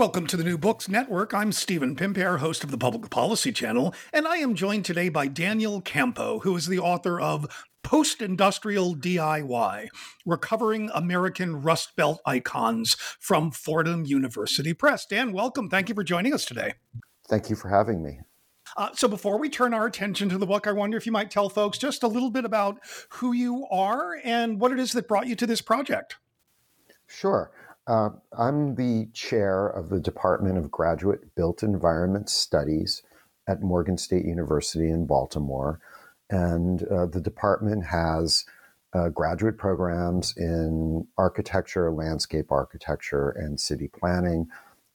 Welcome to the New Books Network. I'm Stephen Pimpare, host of the Public Policy Channel, and I am joined today by Daniel Campo, who is the author of Post Industrial DIY Recovering American Rust Belt Icons from Fordham University Press. Dan, welcome. Thank you for joining us today. Thank you for having me. Uh, so, before we turn our attention to the book, I wonder if you might tell folks just a little bit about who you are and what it is that brought you to this project. Sure. Uh, I'm the chair of the Department of Graduate Built Environment Studies at Morgan State University in Baltimore. And uh, the department has uh, graduate programs in architecture, landscape architecture, and city planning.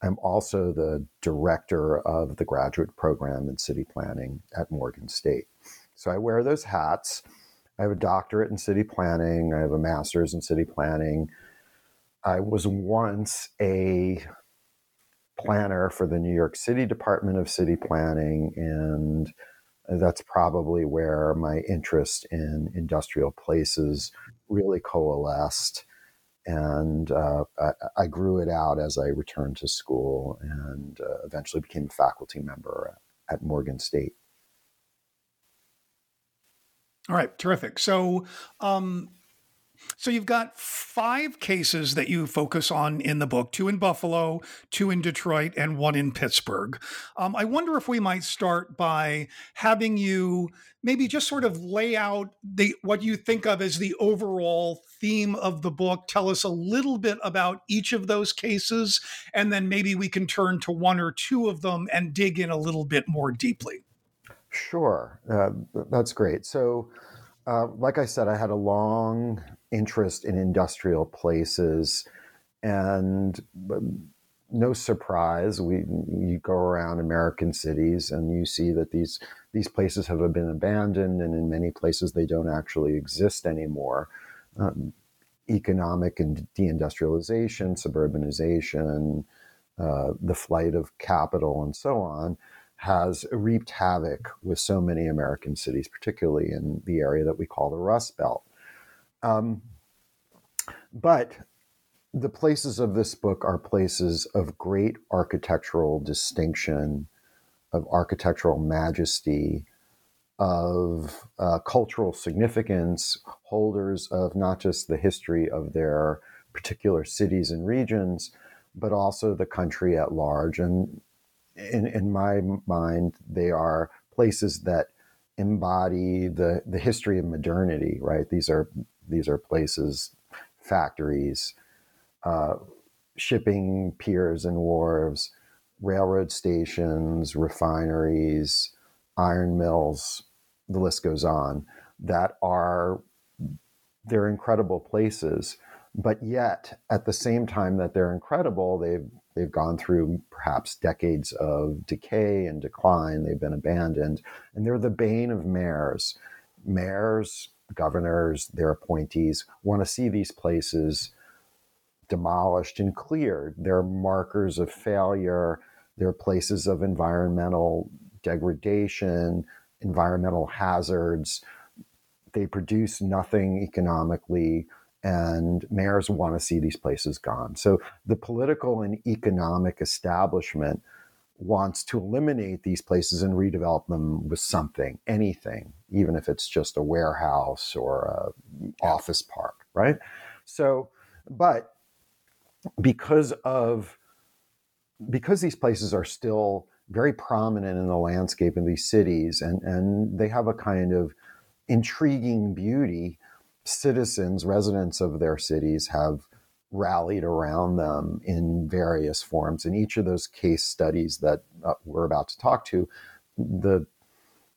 I'm also the director of the graduate program in city planning at Morgan State. So I wear those hats. I have a doctorate in city planning, I have a master's in city planning. I was once a planner for the New York City Department of City Planning, and that's probably where my interest in industrial places really coalesced. And uh, I, I, grew it out as I returned to school and uh, eventually became a faculty member at, Morgan State. All right, terrific. So, um, so you've got five cases that you focus on in the book: two in Buffalo, two in Detroit, and one in Pittsburgh. Um, I wonder if we might start by having you maybe just sort of lay out the what you think of as the overall theme of the book. Tell us a little bit about each of those cases, and then maybe we can turn to one or two of them and dig in a little bit more deeply. Sure, uh, that's great. So. Uh, like I said, I had a long interest in industrial places. And no surprise, we you go around American cities and you see that these these places have been abandoned, and in many places they don't actually exist anymore. Um, economic and deindustrialization, suburbanization, uh, the flight of capital, and so on, has reaped havoc with so many American cities, particularly in the area that we call the Rust Belt. Um, but the places of this book are places of great architectural distinction, of architectural majesty, of uh, cultural significance, holders of not just the history of their particular cities and regions, but also the country at large. And in, in my mind, they are places that embody the, the history of modernity, right? These are these are places, factories, uh, shipping piers and wharves, railroad stations, refineries, iron mills, the list goes on, that are they're incredible places. But yet, at the same time that they're incredible, they've they've gone through perhaps decades of decay and decline. They've been abandoned, and they're the bane of mayors. Mayors governors, their appointees want to see these places demolished and cleared. They're markers of failure. They're places of environmental degradation, environmental hazards. They produce nothing economically, and mayors want to see these places gone. So the political and economic establishment wants to eliminate these places and redevelop them with something, anything, even if it's just a warehouse or a office park, right? So, but because of because these places are still very prominent in the landscape of these cities and, and they have a kind of intriguing beauty, citizens, residents of their cities have rallied around them in various forms. In each of those case studies that uh, we're about to talk to, the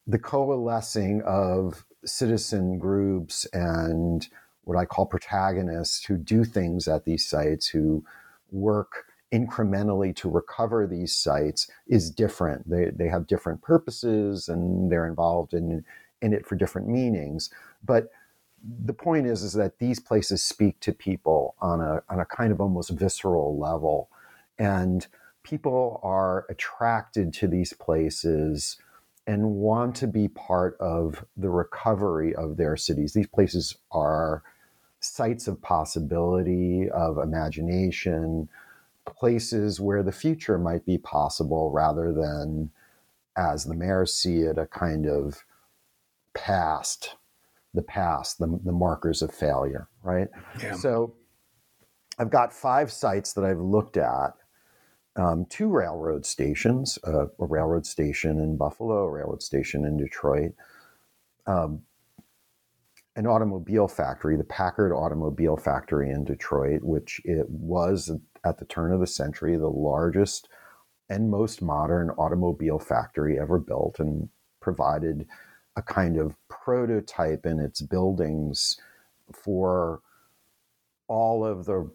the coalescing of citizen groups and what I call protagonists who do things at these sites, who work incrementally to recover these sites is different. They, they have different purposes and they're involved in, in it for different meanings. But the point is, is that these places speak to people on a, on a kind of almost visceral level. And people are attracted to these places and want to be part of the recovery of their cities. These places are sites of possibility, of imagination, places where the future might be possible rather than, as the mayors see it, a kind of past, the past, the, the markers of failure, right? Yeah. So I've got five sites that I've looked at. Um, two railroad stations, uh, a railroad station in Buffalo, a railroad station in Detroit, um, an automobile factory, the Packard Automobile Factory in Detroit, which it was at the turn of the century the largest and most modern automobile factory ever built and provided a kind of prototype in its buildings for all of the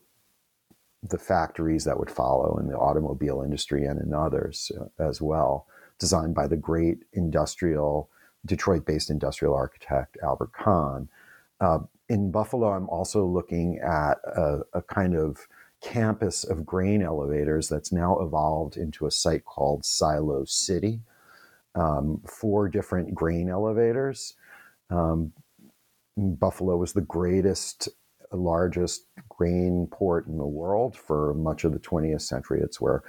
the factories that would follow in the automobile industry and in others uh, as well, designed by the great industrial Detroit based industrial architect Albert Kahn. Uh, in Buffalo, I'm also looking at a, a, kind of campus of grain elevators that's now evolved into a site called Silo City. Um, four different grain elevators. Um, Buffalo was the greatest, largest grain port in the world for much of the 20th century. It's where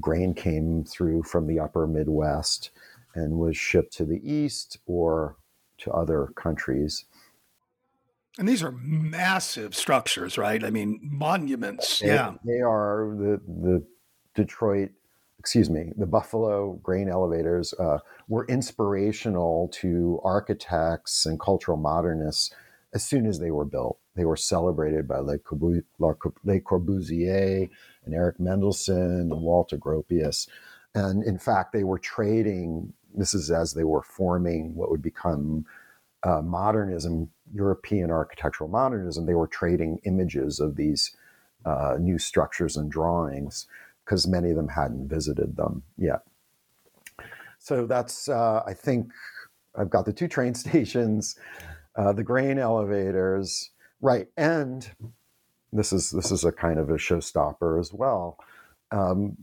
grain came through from the upper Midwest and was shipped to the east or to other countries. And these are massive structures, right? I mean, monuments. They, yeah. They are the, the Detroit, excuse me, the Buffalo grain elevators uh, were inspirational to architects and cultural modernists as soon as they were built. They were celebrated by Le, Corbusier and Eric Mendelsohn and Walter Gropius. And in fact, they were trading this is as they were forming what would become uh, modernism, European architectural modernism. They were trading images of these uh, new structures and drawings because many of them hadn't visited them yet. So that's, uh, I think, I've got the two train stations, uh, the grain elevators, right, and this is this is a kind of a showstopper as well. Um,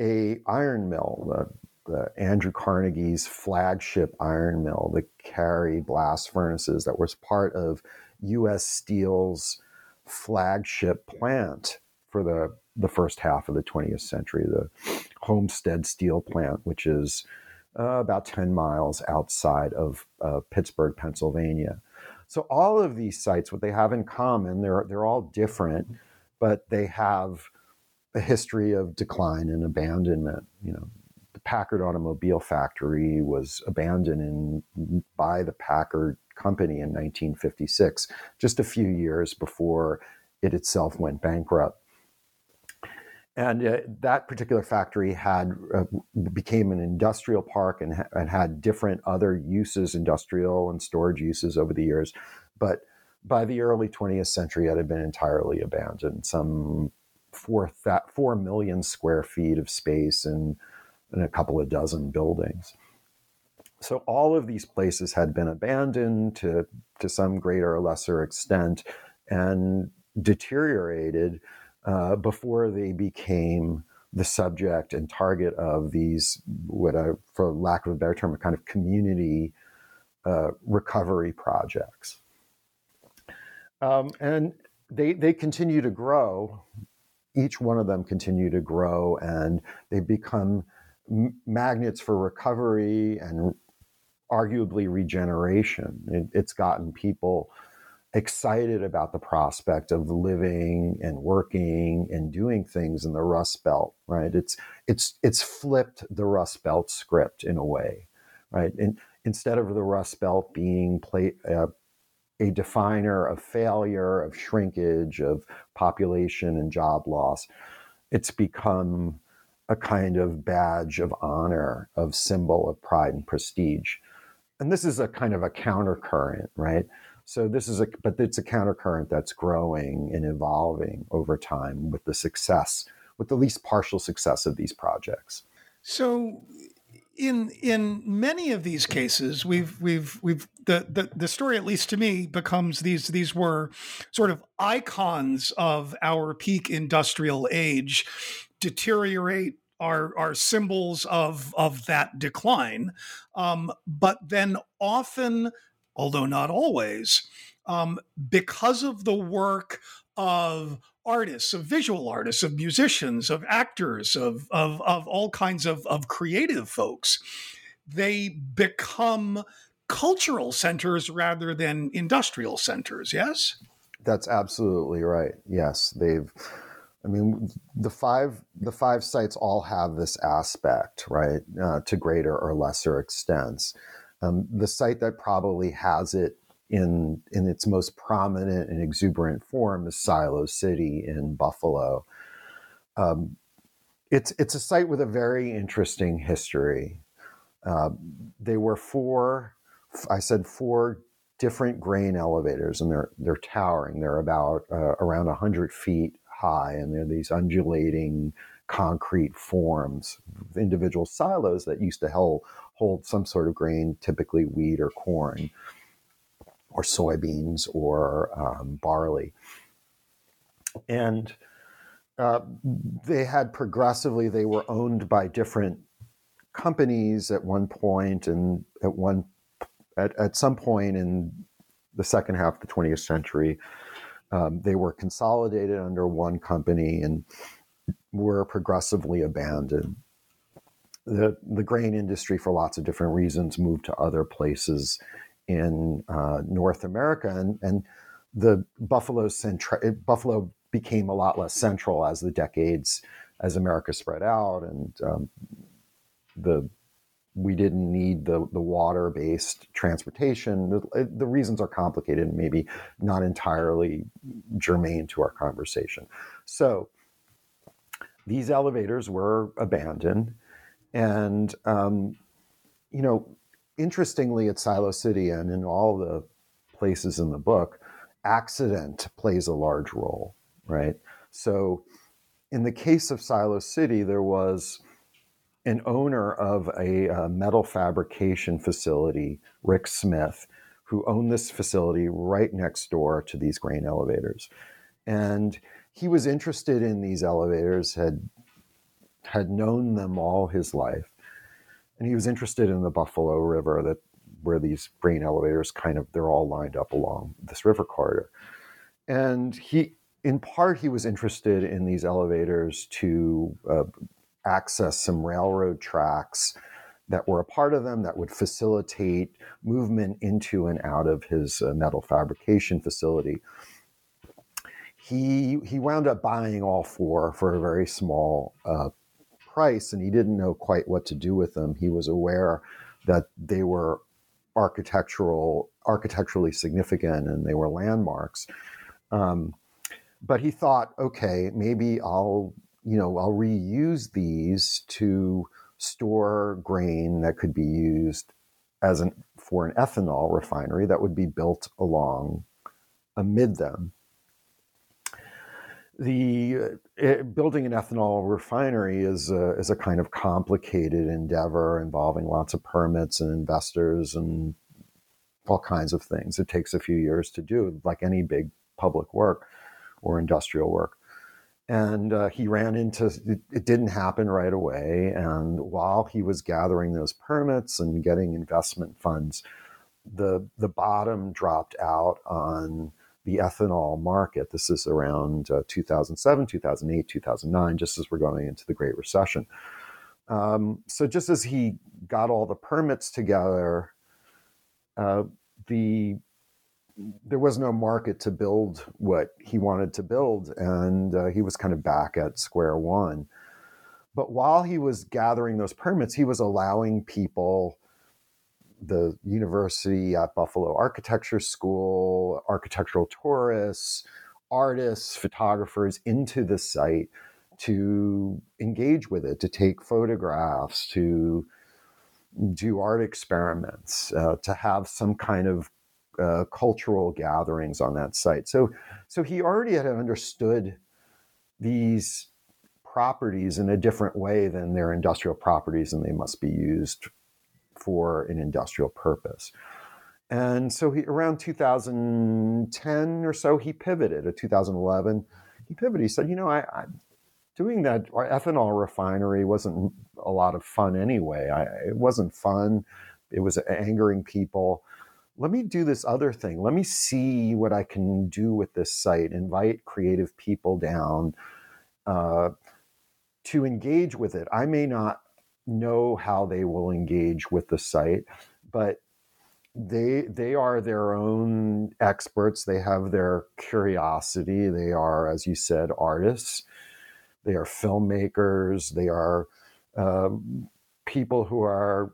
a iron mill, the Andrew Carnegie's flagship iron mill, the Carrie blast furnaces, that was part of U.S. Steel's flagship plant for the, the first half of the 20th century, the Homestead Steel Plant, which is uh, about 10 miles outside of uh, Pittsburgh, Pennsylvania. So all of these sites, what they have in common, they're, they're all different, but they have a history of decline and abandonment. You know, the Packard Automobile Factory was abandoned in, by the Packard Company in 1956, just a few years before it itself went bankrupt. And uh, that particular factory had uh, became an industrial park and, ha- and had different other uses, industrial and storage uses over the years. But by the early 20th century, it had been entirely abandoned. Some four four million square feet of space and and a couple of dozen buildings. So all of these places had been abandoned to, to some greater or lesser extent and deteriorated uh, before they became the subject and target of these, what I, for lack of a better term, a kind of community uh, recovery projects. Um, and they, they continue to grow. Each one of them continue to grow, and they become magnets for recovery and arguably regeneration. It, it's gotten people excited about the prospect of living and working and doing things in the Rust Belt, right? It's it's it's flipped the Rust Belt script in a way, right? And instead of the Rust Belt being play, uh, a definer of failure, of shrinkage, of population and job loss, it's become a kind of badge of honor, of symbol of pride and prestige. And this is a kind of a countercurrent, right? So this is a, but it's a countercurrent that's growing and evolving over time with the success, with the least partial success of these projects. So, in in many of these cases, we've we've we've the, the the story, at least to me, becomes these these were sort of icons of our peak industrial age deteriorate are are symbols of of that decline, um, but then often although not always, um, because of the work of artists, of visual artists, of musicians, of actors, of, of, of all kinds of, of creative folks. They become cultural centers rather than industrial centers, yes? That's absolutely right. Yes, they've I mean, the five the five sites all have this aspect, right, uh, to greater or lesser extents. Um, the site that probably has it in in its most prominent and exuberant form is Silo City in Buffalo. Um, it's it's a site with a very interesting history. Uh, they were four, I said four different grain elevators, and they're they're towering. They're about uh, around hundred feet high, and they're these undulating concrete forms, individual silos that used to hold hold some sort of grain, typically wheat or corn, or soybeans or um, barley. And uh, they had progressively, they were owned by different companies at one point, and at one at, at some point in the second half of the 20th century, um, they were consolidated under one company and were progressively abandoned the the grain industry, for lots of different reasons, moved to other places in uh, North America, and and the Buffalo Buffalo became a lot less central as the decades as America spread out, and um, the we didn't need the the water based transportation. The, the, reasons are complicated, and maybe not entirely germane to our conversation. So these elevators were abandoned and, um, you know, interestingly, at Silo City and in all the places in the book, accident plays a large role, right? So, in the case of Silo City, there was an owner of a, a metal fabrication facility, Rick Smith, who owned this facility right next door to these grain elevators. And he was interested in these elevators, had had known them all his life. And he was interested in the Buffalo River that where these grain elevators kind of they're all lined up along this river corridor. And he in part he was interested in these elevators to uh, access some railroad tracks that were a part of them that would facilitate movement into and out of his uh, metal fabrication facility. He he wound up buying all four for a very small uh, price and he didn't know quite what to do with them. He was aware that they were architectural, architecturally significant and they were landmarks. Um, but he thought, okay, maybe I'll, you know, I'll reuse these to store grain that could be used as an for an ethanol refinery that would be built along amid them the uh, building an ethanol refinery is a, is a kind of complicated endeavor involving lots of permits and investors and all kinds of things. It takes a few years to do, like any big public work or industrial work. And uh, he ran into it, it didn't happen right away. And while he was gathering those permits and getting investment funds, the the bottom dropped out on the ethanol market. This is around uh, 2007, 2008, 2009, just as we're going into the Great Recession. Um, so just as he got all the permits together, uh, the there was no market to build what he wanted to build, and uh, he was kind of back at square one. But while he was gathering those permits, he was allowing people, the university at Buffalo Architecture School, architectural tourists, artists, photographers into the site to engage with it, to take photographs, to do art experiments, uh, to have some kind of uh, cultural gatherings on that site. So, so he already had understood these properties in a different way than their industrial properties, and they must be used for an industrial purpose. And so, he, around 2010 or so, he pivoted. At 2011, he pivoted. He said, "You know, I, I doing that ethanol refinery wasn't a lot of fun anyway. I, it wasn't fun. It was angering people." let me do this other thing. Let me see what I can do with this site, invite creative people down uh, to engage with it. I may not know how they will engage with the site, but they they are their own experts. They have their curiosity. They are, as you said, artists. They are filmmakers. They are uh, people who are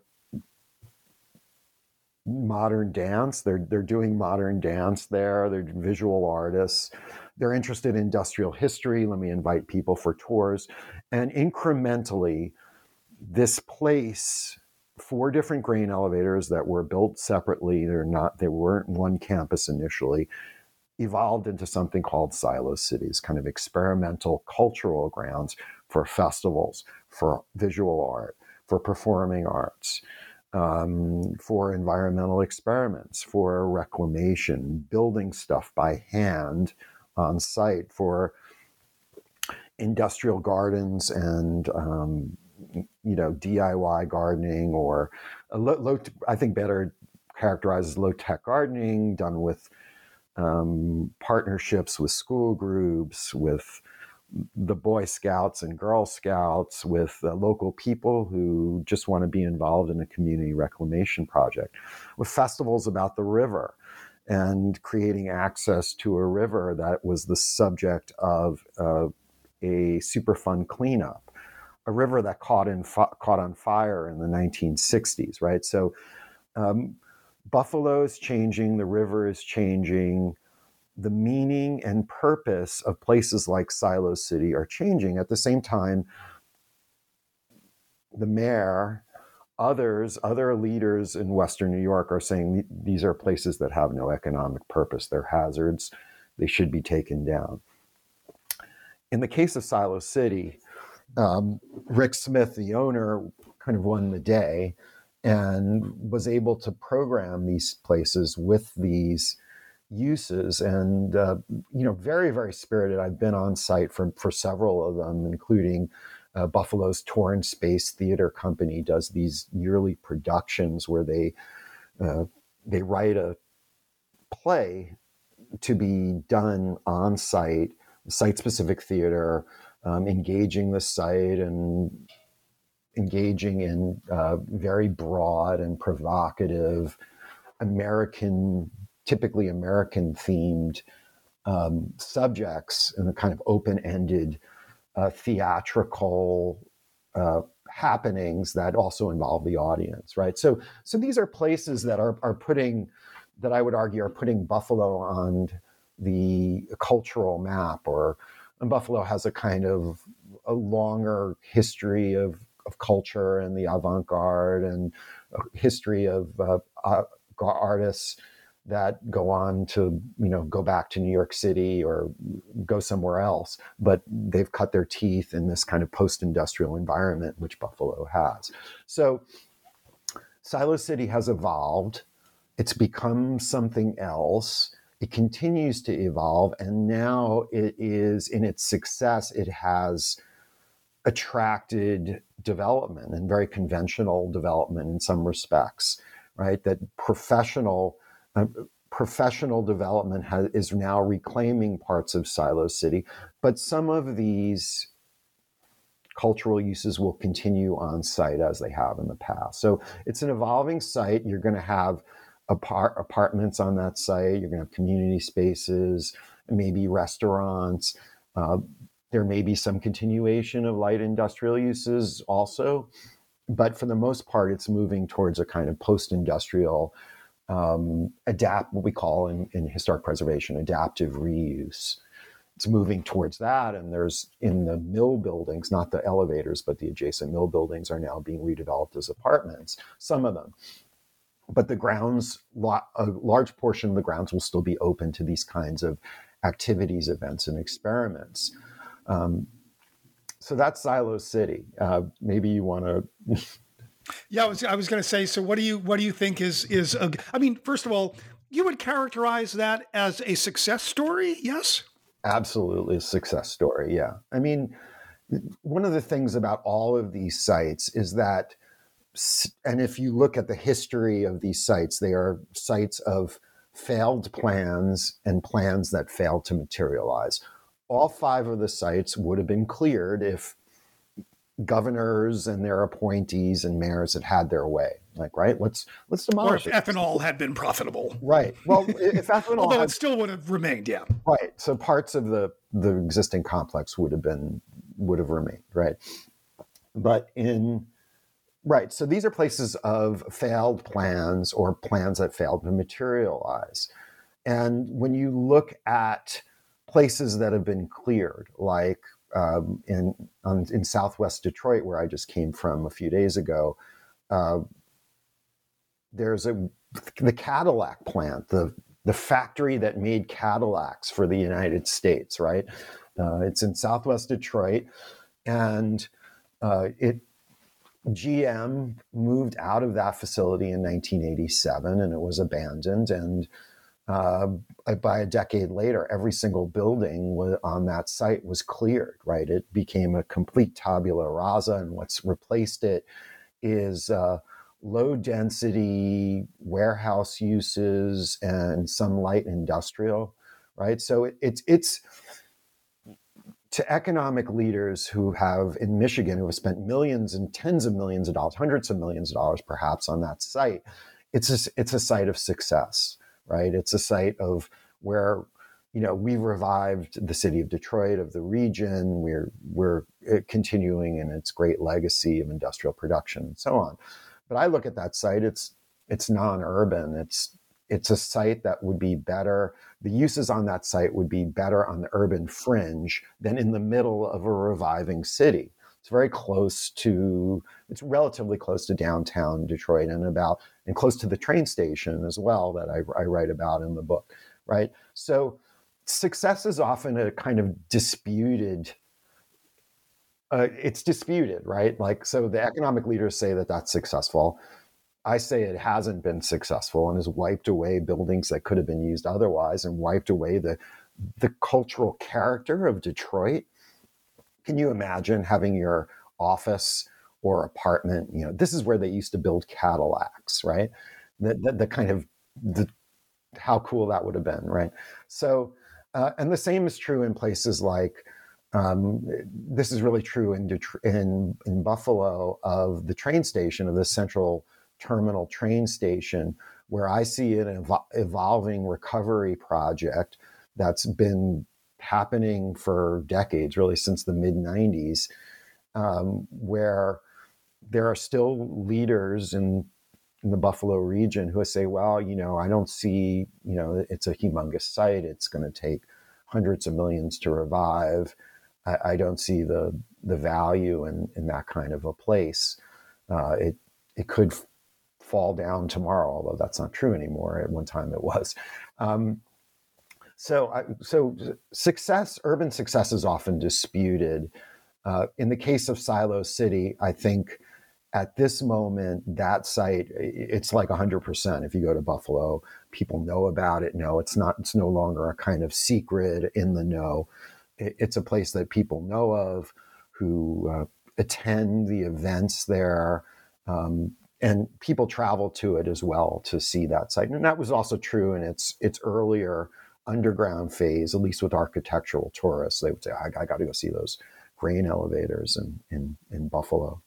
modern dance. They're they're doing modern dance there. They're visual artists. They're interested in industrial history. Let me invite people for tours. And incrementally, this place, four different grain elevators that were built separately, they're not, they weren't one campus initially, evolved into something called silo cities, kind of experimental cultural grounds for festivals, for visual art, for performing arts um, for environmental experiments, for reclamation, building stuff by hand on site, for industrial gardens and um, you know DIY gardening or low, low, I think better characterizes low tech gardening done with um, partnerships with school groups with the Boy Scouts and Girl Scouts, with uh, local people who just want to be involved in a community reclamation project, with festivals about the river and creating access to a river that was the subject of uh, a Superfund cleanup, a river that caught in caught on fire in the 1960s, right? So. Um, Buffalo is changing, the river is changing, the meaning and purpose of places like Silo City are changing. At the same time, the mayor, others, other leaders in Western New York are saying these are places that have no economic purpose. They're hazards. They should be taken down. In the case of Silo City, um, Rick Smith, the owner, kind of won the day and was able to program these places with these uses. And uh, you know very very spirited. I've been on site for for several of them including uh, buffalo's torn space theater company does these yearly productions where they uh, they write a play to be done on site site specific theater um, engaging the site and engaging in uh, very broad and provocative american typically American themed um, subjects and a kind of open ended uh, theatrical uh, happenings that also involve the audience, right? So, so these are places that are, are putting, that I would argue, are putting Buffalo on the cultural map, or Buffalo has a kind of a longer history of, of culture and the avant garde and history of uh, uh artists that go on to you know go back to New York City or go somewhere else, but they've cut their teeth in this kind of post-industrial environment which Buffalo has. So Silo City has evolved. It's become something else. It continues to evolve, and now it is in its success. It has attracted development and very conventional development in some respects, right? That professional uh, professional development has, is now reclaiming parts of Silo City, but some of these cultural uses will continue on site as they have in the past. So it's an evolving site. You're going to have apart- apartments on that site. You're going to have community spaces, maybe restaurants. Uh, there may be some continuation of light industrial uses also, but for the most part, it's moving towards a kind of post-industrial um, adapt what we call in, in historic preservation adaptive reuse it's moving towards that and there's in the mill buildings not the elevators but the adjacent mill buildings are now being redeveloped as apartments some of them but the grounds a large portion of the grounds will still be open to these kinds of activities events and experiments um, so that's silo city uh, maybe you want to yeah i was, I was going to say so what do you what do you think is is a, i mean first of all you would characterize that as a success story yes Absolutely a success story. Yeah. I mean, one of the things about all of these sites is that, and if you look at the history of these sites, they are sites of failed plans and plans that failed to materialize. All five of the sites would have been cleared if governors and their appointees and mayors had had their way. Like, right? Let's let's demolish. Or if it. ethanol had been profitable. Right. Well, if ethanol, although had, it still would have remained, yeah. Right. So parts of the the existing complex would have been would have remained. Right. But in right, so these are places of failed plans or plans that failed to materialize. And when you look at places that have been cleared, like um, in on, in Southwest Detroit, where I just came from a few days ago, uh, there's a the Cadillac plant, the the factory that made Cadillacs for the United States. Right, uh, it's in Southwest Detroit, and uh, it GM moved out of that facility in 1987, and it was abandoned and uh, by a decade later, every single building on that site was cleared, right? It became a complete tabula rasa, and what's replaced it is uh, low density warehouse uses and some light industrial, right? So it, it's, it's, to economic leaders who have in Michigan who have spent millions and tens of millions of dollars, hundreds of millions of dollars perhaps on that site, it's a, it's a site of success right? It's a site of where you know we've revived the city of Detroit of the region. We're we're uh, continuing in its great legacy of industrial production and so on. But I look at that site; it's it's non-urban. It's it's a site that would be better. The uses on that site would be better on the urban fringe than in the middle of a reviving city. It's very close to, it's relatively close to downtown Detroit and about, and close to the train station as well that I, I write about in the book, right? So success is often a kind of disputed uh, it's disputed, right? Like, so the economic leaders say that that's successful. I say it hasn't been successful and has wiped away buildings that could have been used otherwise and wiped away the the cultural character of Detroit can you imagine having your office or apartment? You know, this is where they used to build Cadillacs, right? The, the, the kind of the, how cool that would have been, right? So, uh, and the same is true in places like um, this is really true in, in in Buffalo of the train station of the Central Terminal train station, where I see an evol- evolving recovery project that's been happening for decades, really since the mid 90s, um, where there are still leaders in, in the Buffalo region who say, well, you know, I don't see, you know, it's a humongous site. It's going to take hundreds of millions to revive. I, I don't see the, the value in, in that kind of a place. Uh, it, it could fall down tomorrow, although that's not true anymore. At one time it was. Um, so, I, so success, urban success is often disputed. Uh, in the case of Silo City, I think at this moment, that site, it's like 100%. If you go to Buffalo, people know about it. No, it's not, it's no longer a kind of secret in the know. It's a place that people know of who uh, attend the events there. Um, and people travel to it as well to see that site. And that was also true in its, its earlier underground phase, at least with architectural tourists, they would say, I, I got to go see those grain elevators in, in, in Buffalo.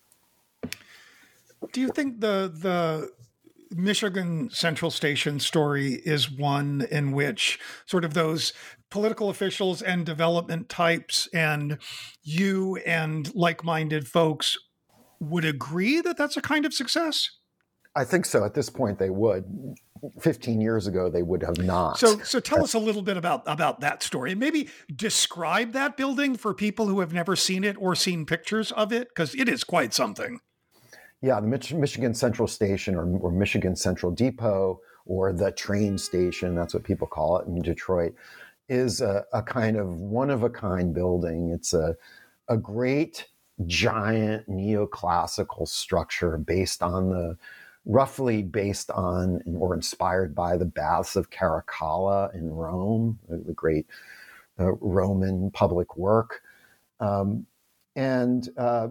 Do you think the, the, Michigan Central Station story is one in which sort of those political officials and development types and you and like-minded folks would agree that that's a kind of success? I think so. At this point, they would. 15 years ago, they would have not. So, so tell us a little bit about about that story, and maybe describe that building for people who have never seen it or seen pictures of it, because it is quite something. Yeah, the Mich- Michigan Central Station, or, or Michigan Central Depot, or the train station, that's what people call it in Detroit, is a, a kind of one of a kind building. It's a, a great, giant neoclassical structure based on the roughly based on or inspired by the baths of Caracalla in Rome, the great uh, Roman public work. Um, and uh,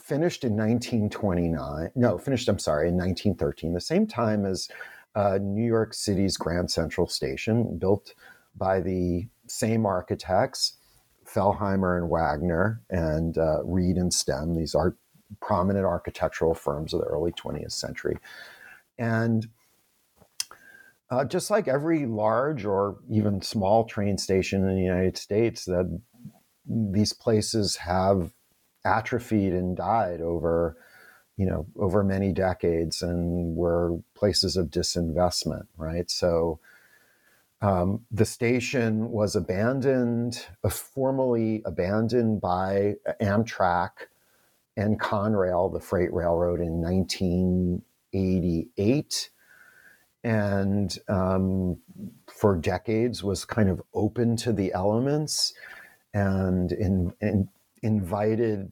finished in 1929. No, finished, I'm sorry, in 1913, the same time as uh, New York City's Grand Central Station, built by the same architects, Fellheimer and Wagner, and uh, Reed and Stem. These are prominent architectural firms of the early 20th century. And uh, just like every large or even small train station in the United States, that these places have atrophied and died over you know over many decades and were places of disinvestment right so um, the station was abandoned uh, formally abandoned by amtrak and conrail the freight railroad in 1988 and um, for decades was kind of open to the elements and in, in invited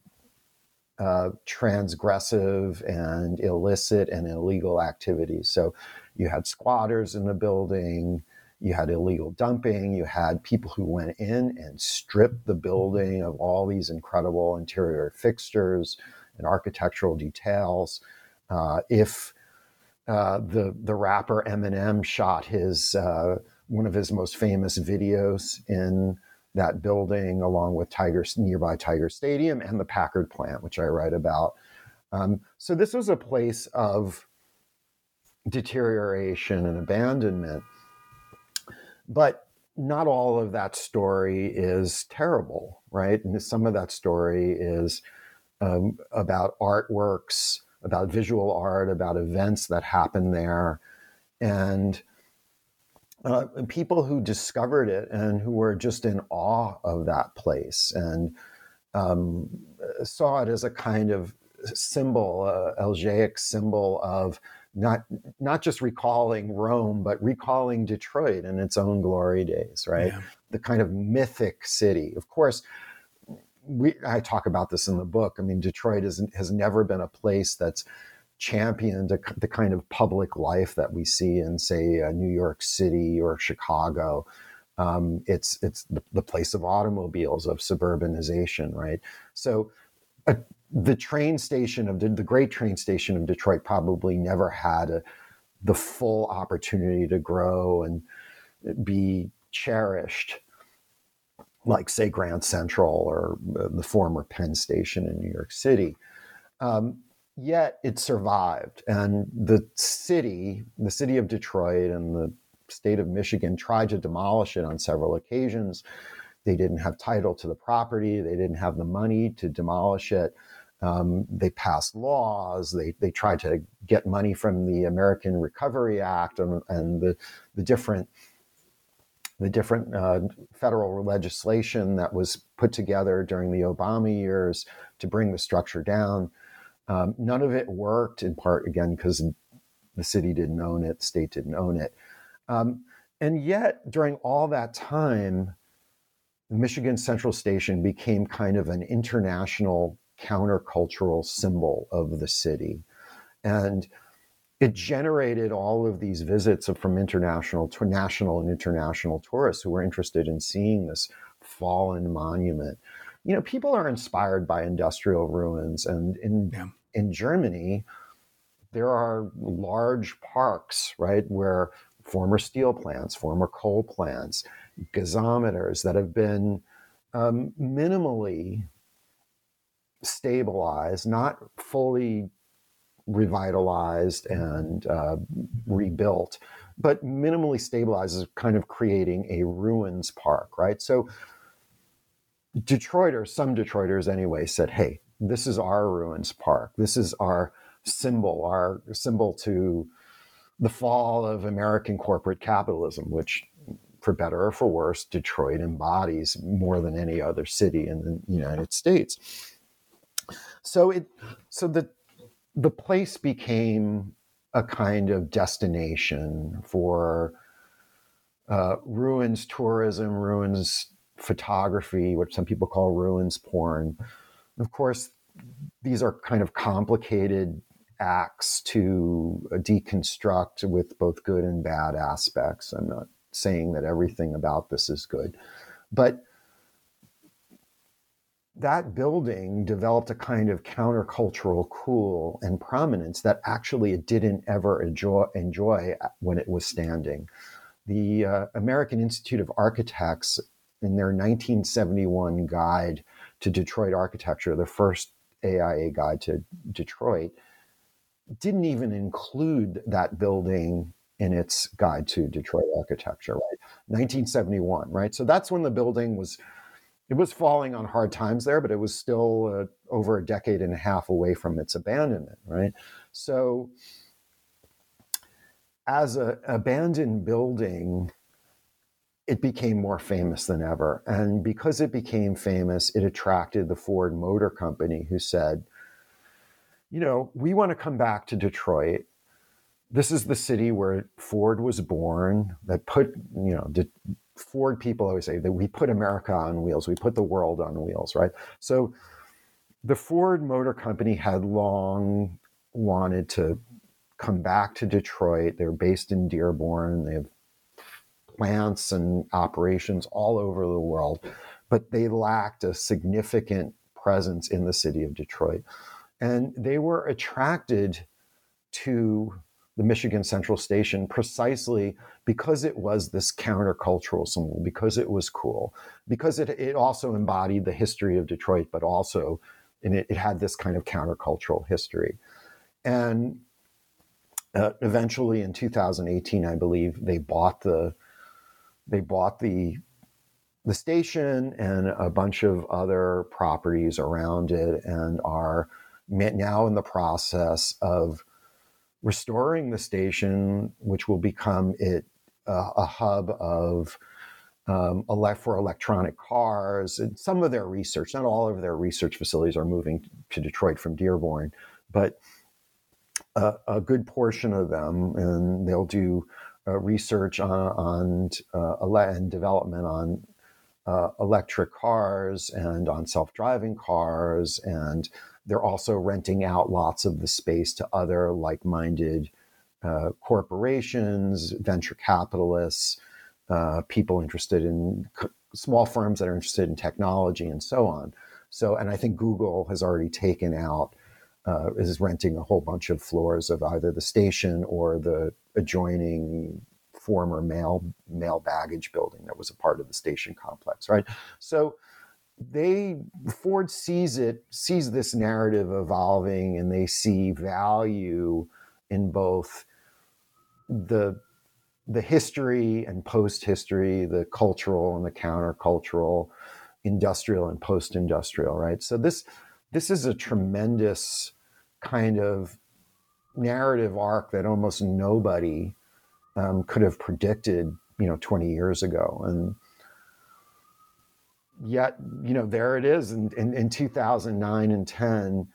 uh, transgressive and illicit and illegal activities. So you had squatters in the building, you had illegal dumping, you had people who went in and stripped the building of all these incredible interior fixtures and architectural details. Uh, if uh, the the rapper Eminem shot his uh, one of his most famous videos in that building along with Tiger nearby Tiger Stadium and the Packard plant, which I write about. Um, so this was a place of deterioration and abandonment, but not all of that story is terrible, right? And some of that story is um, about artworks, about visual art, about events that happen there, and uh, people who discovered it and who were just in awe of that place and um, saw it as a kind of symbol, uh, elegiac symbol of not not just recalling Rome, but recalling Detroit in its own glory days, right? Yeah. The kind of mythic city. Of course, we I talk about this in the book. I mean, Detroit is, has never been a place that's championed a, the kind of public life that we see in, say, uh, New York City or Chicago. Um, it's it's the, the, place of automobiles, of suburbanization, right? So, uh, the train station of the, great train station of Detroit probably never had a, the full opportunity to grow and be cherished like say Grand Central or uh, the former Penn Station in New York City. Um, yet it survived. And the city, the city of Detroit and the state of Michigan tried to demolish it on several occasions. They didn't have title to the property, they didn't have the money to demolish it. Um, they passed laws. They, they tried to get money from the American Recovery Act and, and the, the different the different uh, federal legislation that was put together during the Obama years to bring the structure down. Um, none of it worked, in part again because the city didn't own it, state didn't own it, um, and yet during all that time, Michigan Central Station became kind of an international countercultural symbol of the city, and it generated all of these visits from international to national and international tourists who were interested in seeing this fallen monument you know, people are inspired by industrial ruins, and in yeah. in Germany, there are large parks, right, where former steel plants, former coal plants, gasometers that have been um, minimally stabilized, not fully revitalized and uh, rebuilt, but minimally stabilized is kind of creating a ruins park, right? So Detroiters, some Detroiters anyway, said, hey, this is our ruins park. This is our symbol, our symbol to the fall of American corporate capitalism, which, for better or for worse, Detroit embodies more than any other city in the United States. So it, so the the place became a kind of destination for uh, ruins tourism, ruins photography, which some people call ruins porn. Of course, these are kind of complicated acts to deconstruct with both good and bad aspects. I'm not saying that everything about this is good, but that building developed a kind of countercultural cool and prominence that actually it didn't ever enjoy, enjoy when it was standing. The uh, American Institute of Architects, in their 1971 guide to Detroit architecture, the first AIA guide to Detroit, didn't even include that building in its guide to Detroit architecture, right? 1971, right? So that's when the building was it was falling on hard times there, but it was still uh, over a decade and a half away from its abandonment, right? So, as an abandoned building, it became more famous than ever. And because it became famous, it attracted the Ford Motor Company, who said, you know, we want to come back to Detroit. This is the city where Ford was born, that put, you know, Ford people always say that we put America on wheels, we put the world on wheels, right? So the Ford Motor Company had long wanted to come back to Detroit. They're based in Dearborn. They have plants and operations all over the world, but they lacked a significant presence in the city of Detroit. And they were attracted to the Michigan Central Station precisely because it was this countercultural symbol, because it was cool, because it, it also embodied the history of Detroit, but also and it, it had this kind of countercultural history. And uh, eventually in 2018, I believe they bought the they bought the the station and a bunch of other properties around it and are now in the process of restoring the station, which will become it uh, a hub of um, for electronic cars. And some of their research, not all of their research facilities, are moving to Detroit from Dearborn, but a, a good portion of them, and they'll do uh, research on, on uh, and development on uh, electric cars and on self-driving cars and they're also renting out lots of the space to other like minded uh, corporations, venture capitalists, uh, people interested in c- small firms that are interested in technology, and so on. So, and I think Google has already taken out, uh, is renting a whole bunch of floors of either the station or the adjoining former mail mail baggage building that was a part of the station complex, right? So they Ford sees it sees this narrative evolving and they see value in both the the history and post history, the cultural and the countercultural, industrial and post industrial, right? So this this is a tremendous kind of narrative arc that almost nobody um, could have predicted, you know, 20 years ago. And yet, you know, there it is in, in, in 2009 and 10.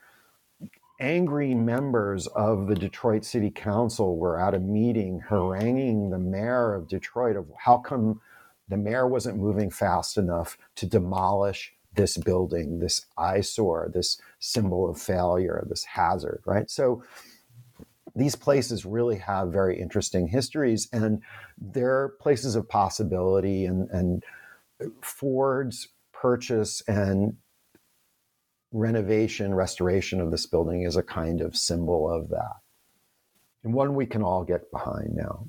Angry members of the Detroit City Council were at a meeting haranguing the mayor of Detroit of how come the mayor wasn't moving fast enough to demolish this building, this eyesore, this symbol of failure, this hazard, right? So these places really have very interesting histories and they're places of possibility and, and Ford's purchase and renovation, restoration of this building is a kind of symbol of that. And one we can all get behind now.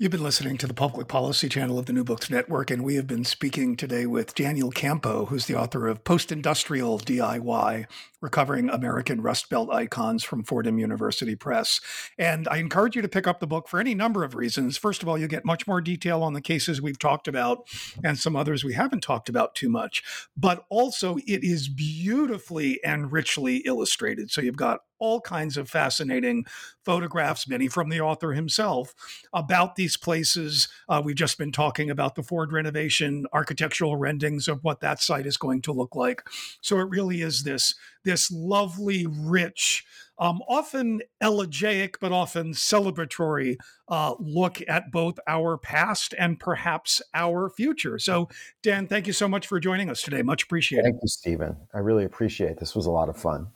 You've been listening to the Public Policy Channel of the New Books Network, and we have been speaking today with Daniel Campo, who's the author of Post Industrial DIY Recovering American Rust Belt Icons from Fordham University Press. And I encourage you to pick up the book for any number of reasons. First of all, you get much more detail on the cases we've talked about and some others we haven't talked about too much. But also, it is beautifully and richly illustrated. So you've got all kinds of fascinating photographs, many from the author himself, about these places. Uh, we've just been talking about the Ford renovation, architectural rendings of what that site is going to look like. So it really is this, this lovely, rich, um, often elegiac, but often celebratory uh, look at both our past and perhaps our future. So, Dan, thank you so much for joining us today. Much appreciated. Thank you, Stephen. I really appreciate it. This was a lot of fun.